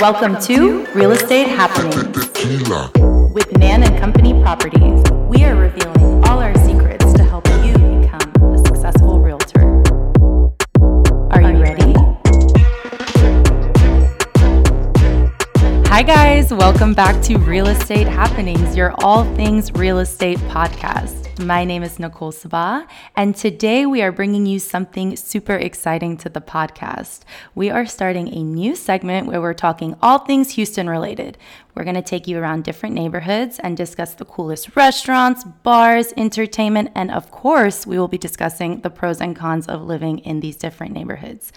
Welcome to Real Estate Happenings with Nan and Company Properties. We are revealing all our secrets to help you become a successful realtor. Are you ready? Hi, guys. Welcome back to Real Estate Happenings, your all things real estate podcast. My name is Nicole Sabah, and today we are bringing you something super exciting to the podcast. We are starting a new segment where we're talking all things Houston related. We're going to take you around different neighborhoods and discuss the coolest restaurants, bars, entertainment, and of course, we will be discussing the pros and cons of living in these different neighborhoods.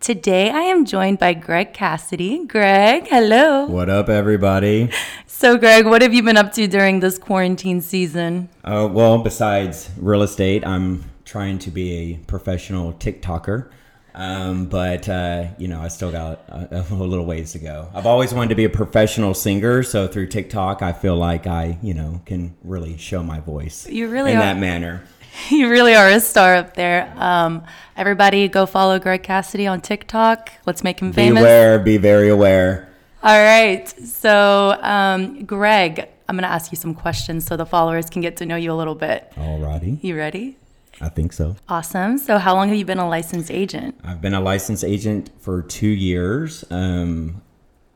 Today, I am joined by Greg Cassidy. Greg, hello. What up, everybody? So, Greg, what have you been up to during this quarantine season? Uh, well, besides real estate, I'm trying to be a professional TikToker. Um, but uh, you know, I still got a, a, little ways to go. I've always wanted to be a professional singer, so through TikTok, I feel like I, you know, can really show my voice. You really in are. that manner. You really are a star up there. Um, everybody, go follow Greg Cassidy on TikTok. Let's make him famous. Be aware. Be very aware. All right. So, um, Greg, I'm going to ask you some questions so the followers can get to know you a little bit. Alrighty. You ready? I think so. Awesome. So, how long have you been a licensed agent? I've been a licensed agent for two years. Um,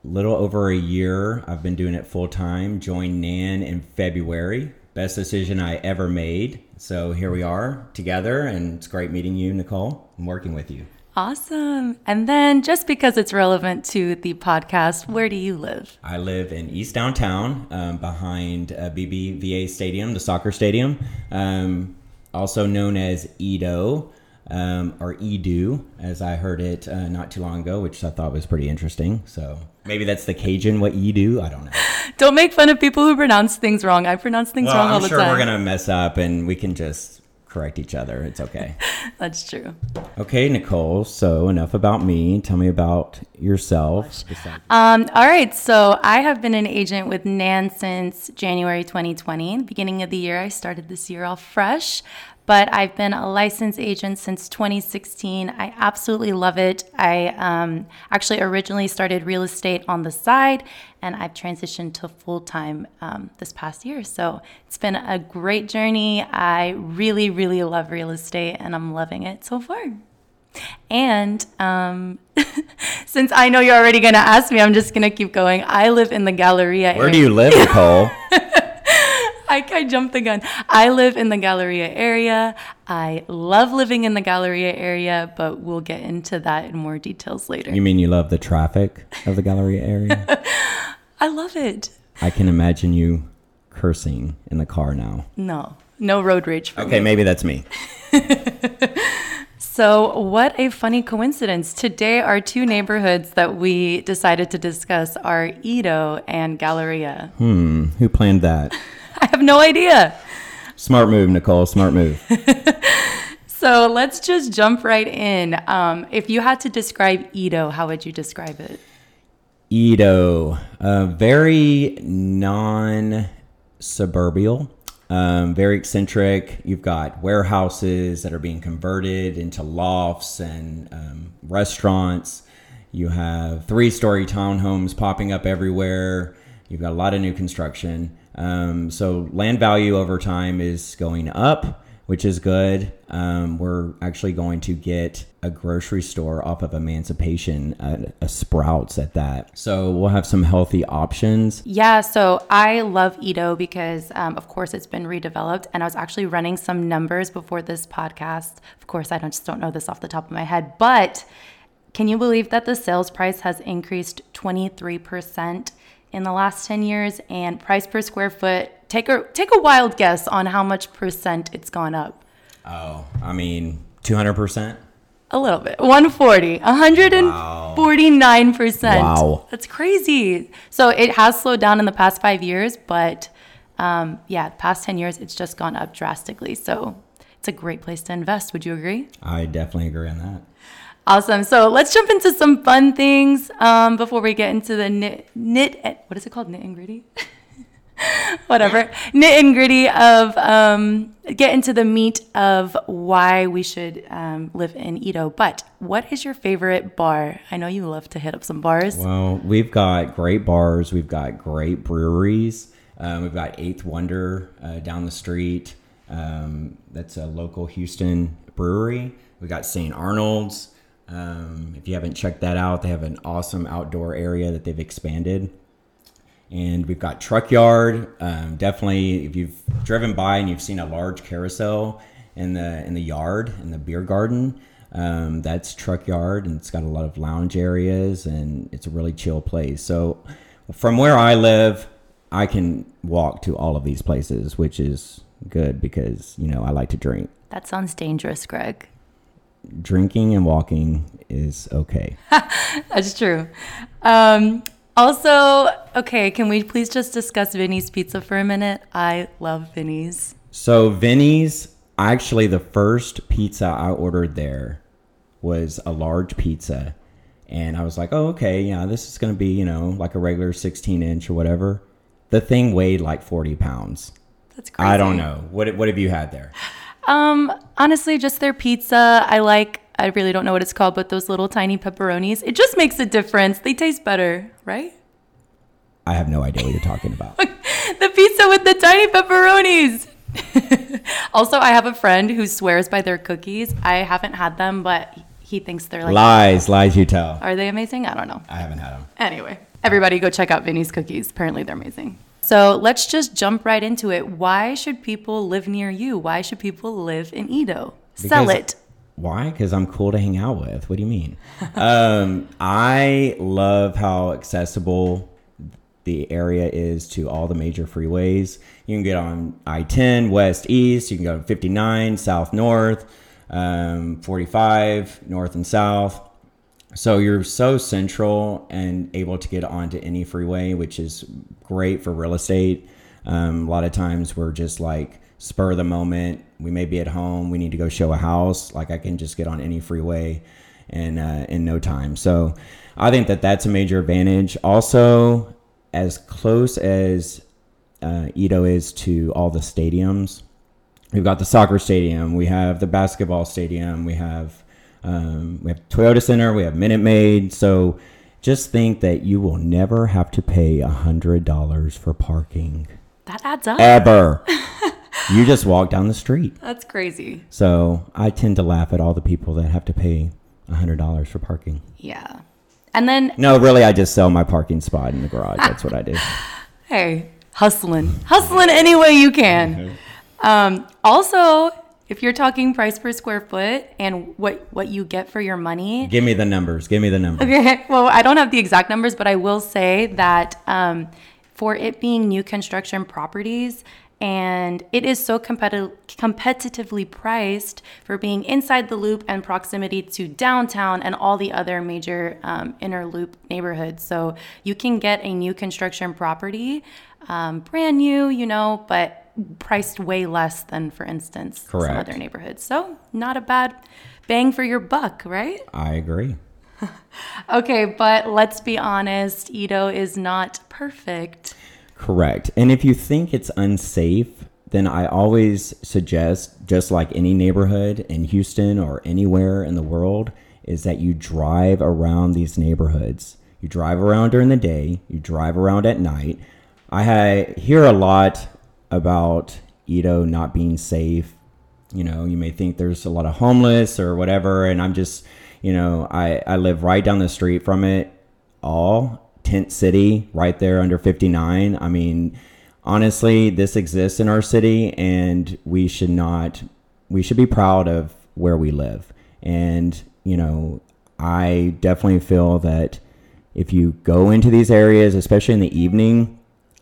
little over a year. I've been doing it full time. Joined Nan in February. Best decision I ever made. So here we are together, and it's great meeting you, Nicole, and working with you. Awesome. And then, just because it's relevant to the podcast, where do you live? I live in East Downtown, um, behind uh, BBVA Stadium, the soccer stadium, um, also known as EaDo. Um, or Edu, as I heard it uh, not too long ago, which I thought was pretty interesting. So maybe that's the Cajun what Edu. I don't know. Don't make fun of people who pronounce things wrong. I pronounce things well, wrong I'm all the time. I'm sure we're gonna mess up, and we can just correct each other. It's okay. That's true. Okay, Nicole. So enough about me. Tell me about yourself. Um, all right. So I have been an agent with Nan since January 2020. Beginning of the year, I started this year off fresh but I've been a licensed agent since 2016. I absolutely love it. I um, actually originally started real estate on the side, and I've transitioned to full time um, this past year. So it's been a great journey. I really, really love real estate, and I'm loving it so far. And um, since I know you're already going to ask me, I'm just going to keep going. I live in the Galleria. Where area. do you live, Nicole? I, I jumped the gun. I live in the Galleria area. I love living in the Galleria area, but we'll get into that in more details later. You mean you love the traffic of the Galleria area? I love it. I can imagine you cursing in the car now. No, no road rage. okay, me. maybe that's me. So, what a funny coincidence. Today, our two neighborhoods that we decided to discuss are EaDo and Galleria. Hmm, who planned that? I have no idea. Smart move, Nicole. Smart move. so let's just jump right in. Um, if you had to describe EaDo, how would you describe it? EaDo, uh, very non suburbial, um, very eccentric. You've got warehouses that are being converted into lofts and um, restaurants. You have three story townhomes popping up everywhere. You've got a lot of new construction. Um, so land value over time is going up, which is good. Um, we're actually going to get a grocery store off of Emancipation, a, a Sprouts at that. So we'll have some healthy options. Yeah, so I love EaDo because, um, of course, it's been redeveloped, and I was actually running some numbers before this podcast. Of course, I don't, just don't know this off the top of my head, but can you believe that the sales price has increased 23%? In the last 10 years and price per square foot take a take a wild guess on how much percent it's gone up. Oh i mean 200% a little bit. 140 149% wow. that's crazy. So it has slowed down in the past five years but um, yeah the past 10 years it's just gone up drastically. So it's a great place to invest. Would you agree? I definitely agree on that Awesome. So let's jump into some fun things um, before we get into the knit, knit. What is it called? Knit and gritty. whatever knit and gritty of um, get into the meat of why we should um, live in EaDo. But what is your favorite bar? I know you love to hit up some bars. Well, we've got great bars. We've got great breweries. Um, we've got Eighth Wonder uh, down the street. Um, that's a local Houston brewery. We got St. Arnold's. Um, if you haven't checked that out, they have an awesome outdoor area that they've expanded. And we've got Truck Yard. Um, definitely, if you've driven by and you've seen a large carousel in the in the yard in the beer garden, um, that's Truck Yard, and it's got a lot of lounge areas, and it's a really chill place. So, from where I live, I can walk to all of these places, which is good because you know I like to drink. That sounds dangerous, Greg. Drinking and walking is okay. That's true. Um, also, okay, can we please just discuss Vinny's Pizza for a minute? I love Vinny's. So Vinny's, actually, the first pizza I ordered there was a large pizza, and I was like, "Oh, okay, yeah, this is gonna be you know like a regular 16 inch or whatever." The thing weighed like 40 pounds. That's crazy. I don't know what what have you had there? Um, honestly, just their pizza. I like. I really don't know what it's called, but those little tiny pepperonis. It just makes a difference. They taste better, right? I have no idea what you're talking about. the pizza with the tiny pepperonis. also, I have a friend who swears by their cookies. I haven't had them, but he thinks they're like lies, lies you tell. Are they amazing? I don't know. I haven't had them. Anyway, everybody go check out Vinny's cookies. Apparently, they're amazing. So let's just jump right into it. Why should people live near you? Why should people live in EaDo? Sell it. Why? Because I'm cool to hang out with. What do you mean? um, I love how accessible the area is to all the major freeways. You can get on I 10 west east, you can go 59 south north, um, 45 north and south. So you're so central and able to get onto any freeway, which is great for real estate. Um, a lot of times we're just like spur of the moment. We may be at home. We need to go show a house. Like I can just get on any freeway in uh, in no time. So I think that that's a major advantage. Also, as close as uh, EaDo is to all the stadiums, we've got the soccer stadium, we have the basketball stadium, we have um, we have Toyota Center, we have Minute Maid. So just think that you will never have to pay a hundred dollars for parking That adds up. ever. you just walk down the street. That's crazy. So I tend to laugh at all the people that have to pay a hundred dollars for parking. Yeah. And then, No, really, I just sell my parking spot in the garage. That's what I do. hey, hustling, hustling any way you can. Um, also, if you're talking price per square foot and what what you get for your money, Give me the numbers. Give me the numbers. Okay. Well, I don't have the exact numbers, but I will say that um, for it being new construction properties, and it is so competi- competitively priced for being inside the loop and proximity to downtown and all the other major um, inner loop neighborhoods. So you can get a new construction property, um, brand new, you know, but priced way less than, for instance, some other neighborhoods. So not a bad bang for your buck, right? I agree. Okay, but let's be honest, EaDo is not perfect. Correct. And if you think it's unsafe, then I always suggest, just like any neighborhood in Houston or anywhere in the world, is that you drive around these neighborhoods. You drive around during the day, you drive around at night. I hear a lot about EaDo not being safe. You know, you may think there's a lot of homeless or whatever, and I'm just, you know, I, I live right down the street from it all. Tent city right there under 59 i mean honestly this exists in our city and we should not we should be proud of where we live. And you know i definitely feel that if you go into these areas especially in the evening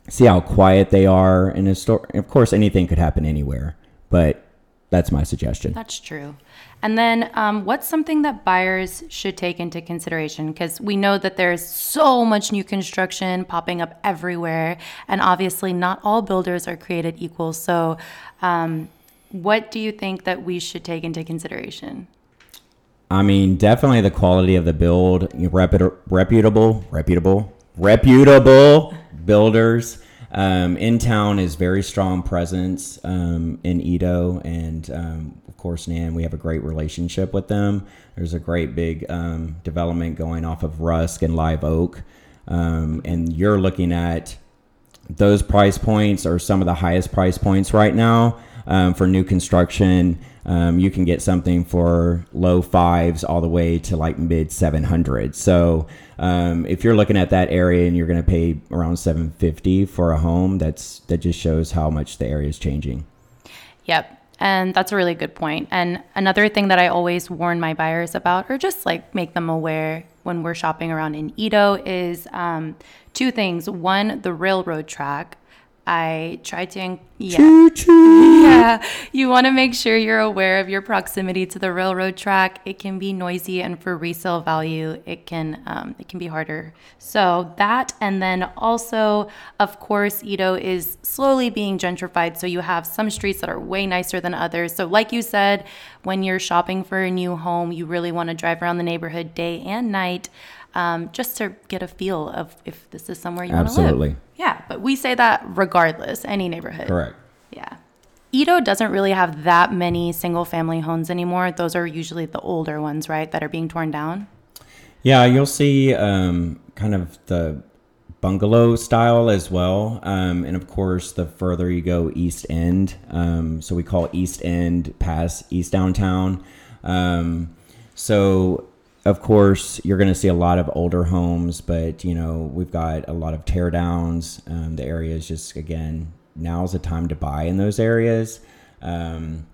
see how quiet they are and a sto- of course anything could happen anywhere but that's my suggestion That's true. And then, um, what's something that buyers should take into consideration? Because we know that there's so much new construction popping up everywhere, and obviously, not all builders are created equal. So, um, what do you think that we should take into consideration? I mean, definitely the quality of the build, you reputable, reputable, reputable builders. Um, Intown is very strong presence um, in EaDo, and um, of course, Nan. We have a great relationship with them. There's a great big um, development going off of Rusk and Live Oak, um, and you're looking at those price points are some of the highest price points right now um, for new construction. Um, you can get something for low fives all the way to like mid 700. So um, if you're looking at that area and you're going to pay around 750 for a home, that's that just shows how much the area is changing. Yep. And that's a really good point. And another thing that I always warn my buyers about, or just like make them aware when we're shopping around in EaDo, is um, two things. One, the railroad track. I try to, yeah. Choo choo. Yeah, you want to make sure you're aware of your proximity to the railroad track. It can be noisy, and for resale value, it can um, it can be harder. So that, and then also, of course, EaDo is slowly being gentrified. So you have some streets that are way nicer than others. So, like you said, when you're shopping for a new home, you really want to drive around the neighborhood day and night. Um, just to get a feel of if this is somewhere you want to live. Absolutely. Yeah, but we say that regardless, any neighborhood. Correct. Yeah. EaDo doesn't really have that many single family homes anymore. Those are usually the older ones, right, that are being torn down. Yeah, you'll see um, kind of the bungalow style as well. Um, and of course, the further you go east end, um, so we call East End past East Downtown. Um, so, of course, you're going to see a lot of older homes, but you know, we've got a lot of tear downs. Um, the area is just, again, now's the time to buy in those areas. Um,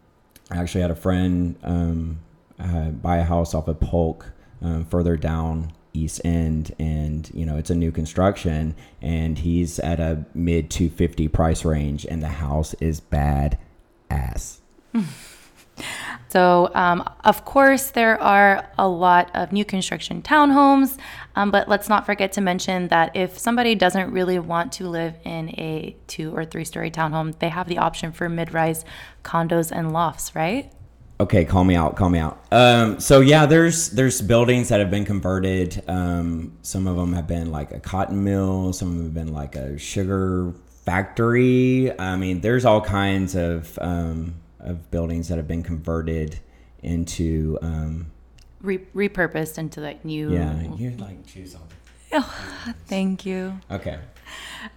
I actually had a friend um, uh, buy a house off of Polk um, further down East End, and you know it's a new construction, and he's at a mid 250 price range, and the house is bad ass. So, um, of course, there are a lot of new construction townhomes, um, but let's not forget to mention that if somebody doesn't really want to live in a two or three story townhome, they have the option for mid rise condos and lofts, right? Okay, call me out, call me out. Um, so yeah, there's there's buildings that have been converted. Um, some of them have been like a cotton mill. Some of them have been like a sugar factory. I mean, there's all kinds of um, of buildings that have been converted into. Um, Re- repurposed into like new. yeah, you like choose all. Thank you. Okay.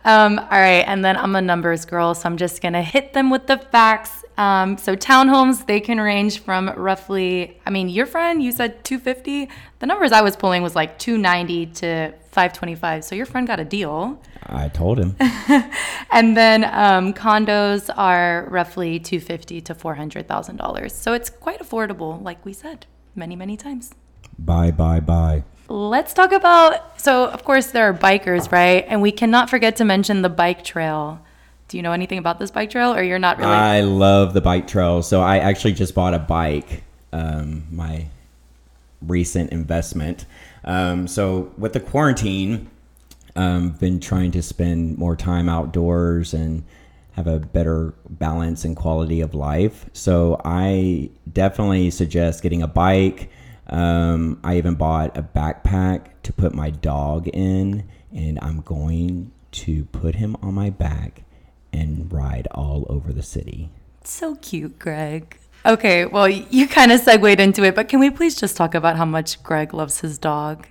Um, all right, and then I'm a numbers girl, so I'm just gonna hit them with the facts. Um, so townhomes they can range from roughly. I mean, your friend you said 250. The numbers I was pulling was like 290 to 525. So your friend got a deal. I told him. And then um, condos are roughly 250 to 400 thousand dollars. So it's quite affordable, like we said many many times. bye, bye, bye. Let's talk about. So, of course, there are bikers, right? And we cannot forget to mention the bike trail. Do you know anything about this bike trail, or you're not really? I love the bike trail. So I actually just bought a bike. Um, my recent investment. Um, so with the quarantine, um, been trying to spend more time outdoors and have a better balance and quality of life. So I definitely suggest getting a bike. Um, I even bought a backpack to put my dog in, and I'm going to put him on my back and ride all over the city. so cute, Greg. Okay, well, you kind of segued into it, but can we please just talk about how much Greg loves his dog?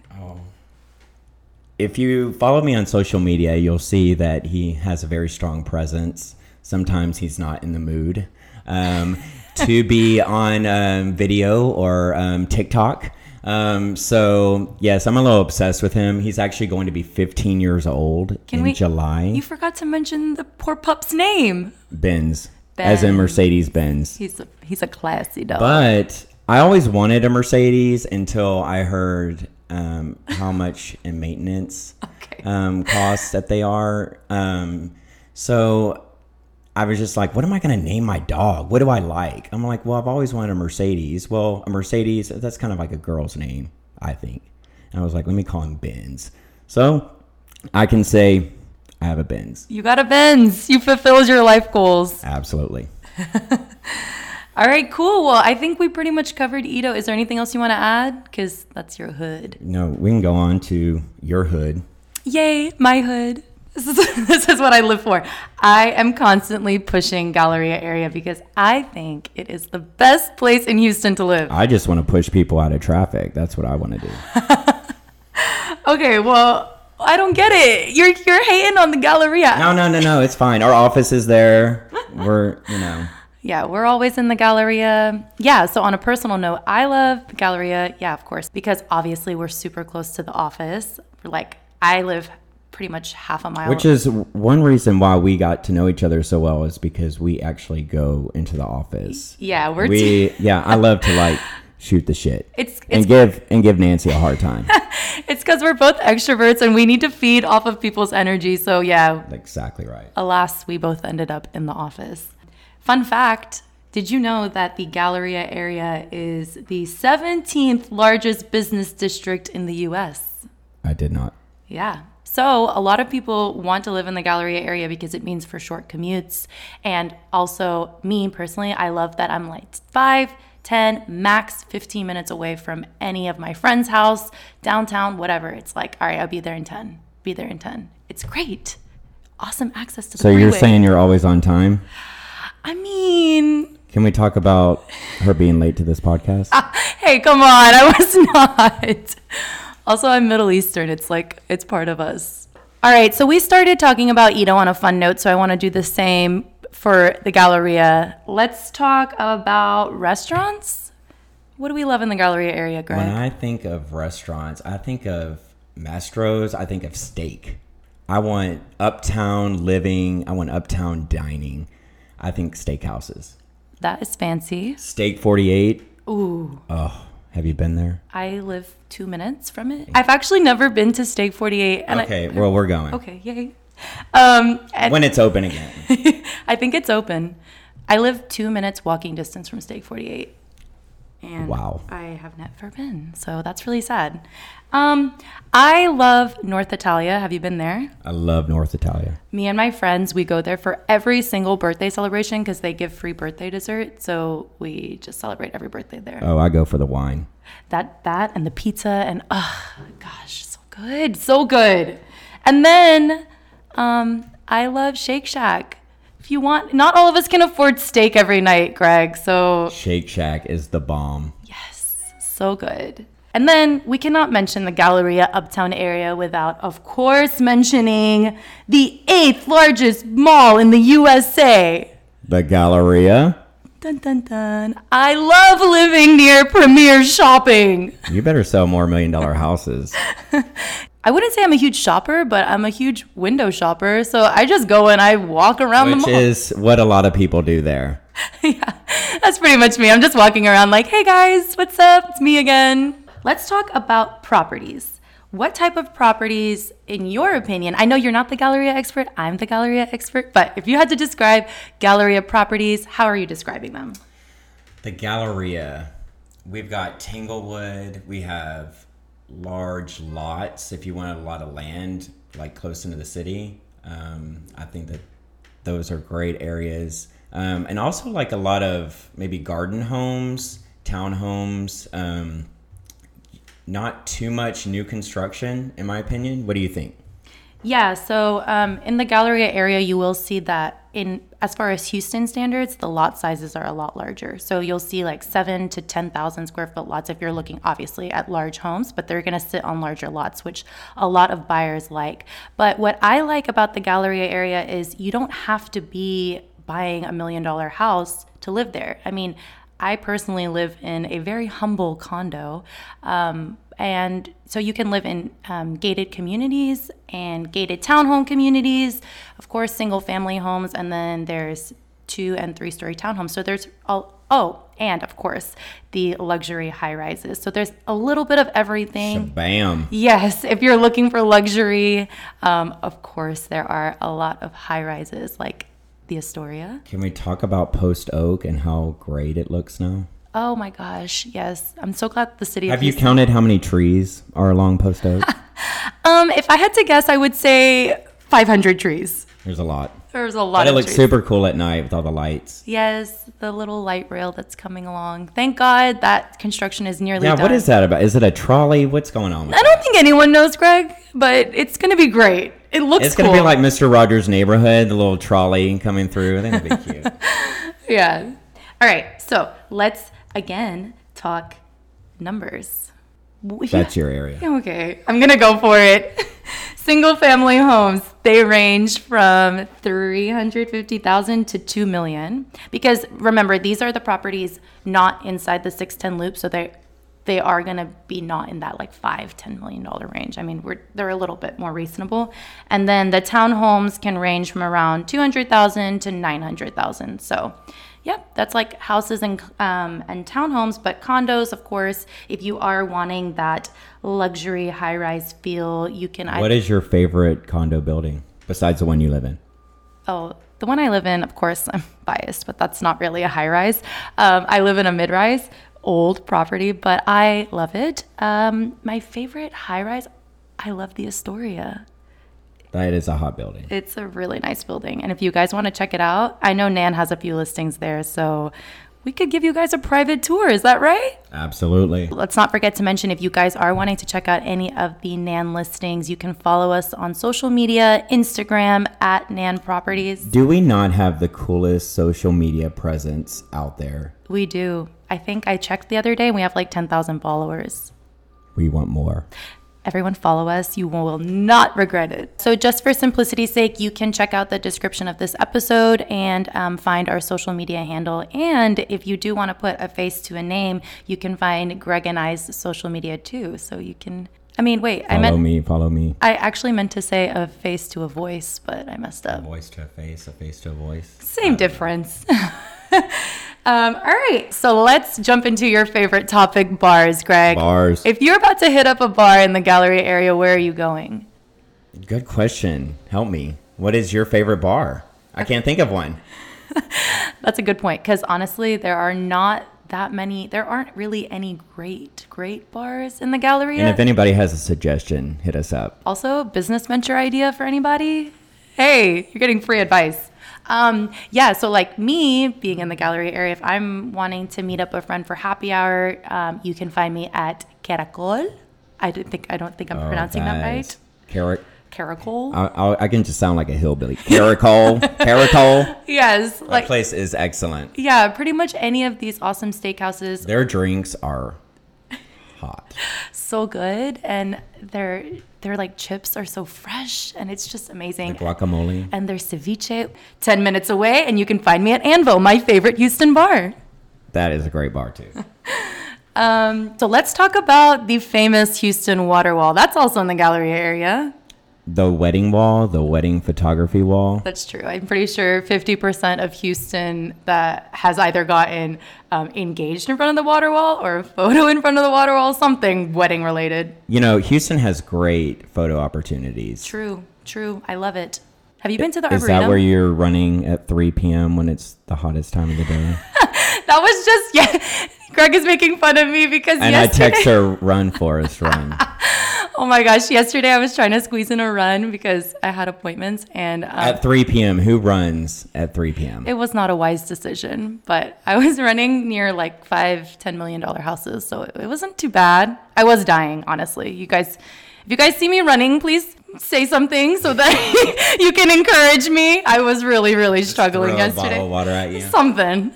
if you follow me on social media, you'll see that he has a very strong presence. Sometimes he's not in the mood um, to be on um, video or um, TikTok. Um, so yes, I'm a little obsessed with him. He's actually going to be 15 years old Can in we- July. You forgot to mention the poor pup's name. Benz, as in Mercedes Benz. He's a he's a classy dog. But I always wanted a Mercedes until I heard um, how much in maintenance Okay. um, costs that they are. Um, so I was just like, what am I going to name my dog? What do I like? I'm like, well, I've always wanted a Mercedes. Well, a Mercedes, that's kind of like a girl's name, I think. And I was like, let me call him Benz. So I can say I have a Benz. you got a Benz. You fulfilled your life goals. Absolutely. All right, cool. Well, I think we pretty much covered EaDo. Is there anything else you want to add? Because that's your hood. No, we can go on to your hood. Yay, my hood. This is, this is what I live for. I am constantly pushing Galleria area because I think it is the best place in Houston to live. I just want to push people out of traffic. That's what I want to do. Okay, well, I don't get it. You're you're hating on the Galleria. No, no, no, no. It's fine. Our office is there. We're, you know. Yeah, we're always in the Galleria. Yeah, so on a personal note, I love the Galleria. Yeah, of course, because obviously we're super close to the office. We're like, I live pretty much half a mile. Which is one reason why we got to know each other so well is because we actually go into the office. yeah, we're We, yeah, I love to like shoot the shit It's and give and give Nancy a hard time. it's because we're both extroverts and we need to feed off of people's energy. So yeah, exactly right. alas, we both ended up in the office. Fun fact did you know that the Galleria area is the 17th largest business district in the US? I did not. Yeah. So a lot of people want to live in the Galleria area because it means for short commutes. And also, me personally, I love that I'm like five, 10, max 15 minutes away from any of my friends' house, downtown, whatever. It's like, all right, I'll be there in 10, be there in 10. It's great. Awesome access to the So you're saying you're always on time? I mean, Can we talk about her being late to this podcast? hey, come on, I was not. Also, I'm Middle Eastern. It's like, it's part of us. All right, so we started talking about EaDo on a fun note, so I want to do the same for the Galleria. Let's talk about restaurants. What do we love in the Galleria area, Greg? When I think of restaurants, I think of Mastro's, I think of steak. I want uptown living, I want uptown dining. I think steakhouses. that is fancy. Steak 48. Ooh, Oh, have you been there? I live two minutes from it. I've actually never been to Steak 48. And Okay, well, we're going. Okay, yay. Um, When it's open again. I think it's open. I live two minutes walking distance from Steak 48. And Wow. I have never been. So that's really sad. Um, I love North Italia. Have you been there? I love North Italia. Me and my friends, we go there for every single birthday celebration because they give free birthday dessert. So we just celebrate every birthday there. Oh, I go for the wine. That that and the pizza and oh gosh, so good, so good. And then um, I love Shake Shack. If you want, not all of us can afford steak every night, Greg. So Shake Shack is the bomb. yes, so good. And then we cannot mention the Galleria Uptown area without, of course, mentioning the eighth largest mall in the USA. The Galleria. Dun dun dun. I love living near Premier Shopping. You better sell more million dollar houses. I wouldn't say I'm a huge shopper, but I'm a huge window shopper. So I just go and I walk around the mall. Which is what a lot of people do there. yeah, that's pretty much me. I'm just walking around like, hey guys, what's up? It's me again. Let's talk about properties. What type of properties, in your opinion? I know you're not the Galleria expert, I'm the Galleria expert, but if you had to describe Galleria properties, how are you describing them? The Galleria. We've got Tanglewood. We have large lots. If you want a lot of land, like close into the city, um, I think that those are great areas. Um, and also like a lot of maybe garden homes, townhomes. Um, not too much new construction, in my opinion. What do you think? Yeah, so um, in the Galleria area, you will see that in as far as Houston standards, the lot sizes are a lot larger. So you'll see like seven to ten thousand square foot lots if you're looking obviously at large homes, but they're going to sit on larger lots, which a lot of buyers like. But what I like about the Galleria area is you don't have to be buying a million dollar house to live there. I mean, I personally live in a very humble condo. Um, and so you can live in um, gated communities and gated townhome communities, of course, single family homes, and then there's two and three story townhomes. So there's all, oh, and of course, the luxury high rises. So there's a little bit of everything. Bam. Yes, if you're looking for luxury, um, of course, there are a lot of high rises like the Astoria. Can we talk about Post Oak and how great it looks now? Oh my gosh, yes. I'm so glad the city Have you counted how many trees are along Post Oak? Um, if I had to guess, I would say 500 trees. There's a lot. There's a lot But it of looks trees. super cool at night with all the lights. Yes, the little light rail that's coming along. Thank God that construction is nearly Yeah, done. what is that about? Is it a trolley? What's going on with I don't think anyone knows, Greg. But it's gonna be great. It looks It's gonna be like Mr. Rogers' Neighborhood, the little trolley coming through. I think it'll be cute. yeah. All right, so let's again talk numbers. That's your area. Okay, I'm gonna go for it. Single family homes, they range from 350,000 to 2 million. Because remember, these are the properties not inside the 610 loop, so they they are going to be not in that like 5 10 million dollar range. I mean, we're they're a little bit more reasonable. And then the townhomes can range from around 200,000 to 900,000. So, Yep, that's like houses and um, and townhomes, but condos, of course. If you are wanting that luxury high-rise feel, you can. What is your favorite condo building besides the one you live in? Oh, the one I live in, of course, I'm biased, but that's not really a high-rise. Um, I live in a mid-rise, old property, but I love it. Um, my favorite high-rise, I love the Astoria. That is a hot building. It's a really nice building. And if you guys want to check it out, I know Nan has a few listings there. So we could give you guys a private tour. Is that right? Absolutely. Let's not forget to mention if you guys are wanting to check out any of the Nan listings, you can follow us on social media Instagram at Nan Properties. Do we not have the coolest social media presence out there? We do. I think I checked the other day and we have like 10,000 followers. We want more. Everyone follow us. You will not regret it. So, just for simplicity's sake, you can check out the description of this episode and um, find our social media handle. And if you do want to put a face to a name, you can find Greg and I's social media too. So, you can. I mean, wait, I Follow meant. me, follow me. I actually meant to say a face to a voice, but I messed up. voice to a face, a face to a voice. Same difference. um, all right, so let's jump into your favorite topic bars, Greg. Bars. If you're about to hit up a bar in the gallery area, where are you going? Good question. Help me. What is your favorite bar? I can't think of one. That's a good point because honestly, there are not that many. There aren't really any great, great bars in the gallery. And if anybody has a suggestion, hit us up. also, business venture idea for anybody? Hey, you're getting free advice. Um, yeah, so like me being in the gallery area, if I'm wanting to meet up a friend for happy hour, um, you can find me at Caracol. I don't think I don't think I'm pronouncing that right. Carrot. Caracol. I, I, I can just sound like a hillbilly. Caracol. Caracol. yes, That like place is excellent. yeah, pretty much any of these awesome steakhouses Their drinks are hot. so good and their their like chips are so fresh and it's just amazing. Guacamole. and their ceviche 10 minutes away and you can find me at Anvil, my favorite Houston bar. That is a great bar too. Um, so let's talk about the famous Houston water wall. That's also in the gallery area. The wedding wall, the wedding photography wall. That's true. I'm pretty sure 50% of Houston that has either gotten um, engaged in front of the water wall or a photo in front of the water wall, something wedding related. You know, Houston has great photo opportunities. True, true. I love it. Have you been to the Is Arboretum? that where you're running at 3 p.m. when it's the hottest time of the day? that was just yeah. Greg is making fun of me because And I text her, run, Forrest, run. Oh my gosh! Yesterday I was trying to squeeze in a run because I had appointments, and um, At 3 p.m., who runs at 3 p.m.? it was not a wise decision. But I was running near like five, ten million dollar houses, so it, it wasn't too bad. I was dying, honestly. You guys, if you guys see me running, please say something so that you can encourage me. I was really, really struggling Throw a yesterday. bottle of water at you. Something.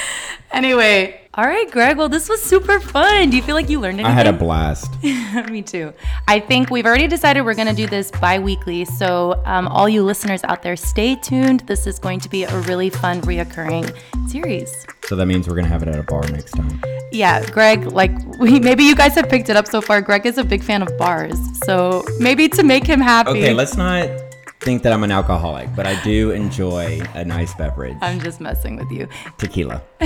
anyway, all right, Greg. Well, this was super fun. Do you feel like you learned anything? I had a blast. Me too. I think we've already decided we're going to do this bi weekly. So, um, all you listeners out there, stay tuned. This is going to be a really fun, reoccurring series. So that means we're going to have it at a bar next time. Yeah, Greg, like, we, maybe you guys have picked it up so far. Greg is a big fan of bars. So, maybe to make him happy. Okay, let's not think that I'm an alcoholic, but I do enjoy a nice beverage. I'm just messing with you. Tequila.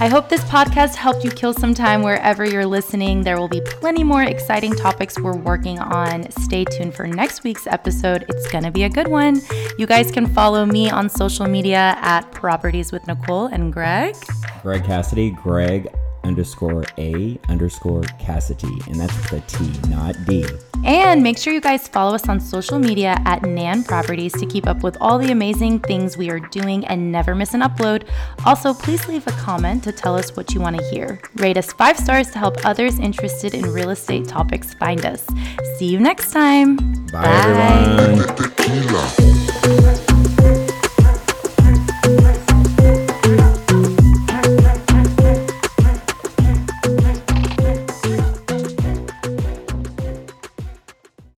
I hope this podcast helped you kill some time wherever you're listening. There will be plenty more exciting topics we're working on. Stay tuned for next week's episode. It's going to be a good one. You guys can follow me on social media at Properties with Nicole and Greg. Greg Cassidy, Greg underscore A underscore Cassidy. And that's with a T, not D. And make sure you guys follow us on social media at Nan Properties to keep up with all the amazing things we are doing and never miss an upload. Also, please leave a comment to tell us what you want to hear. Rate us five stars to help others interested in real estate topics find us. See you next time. Bye, everyone. Tequila.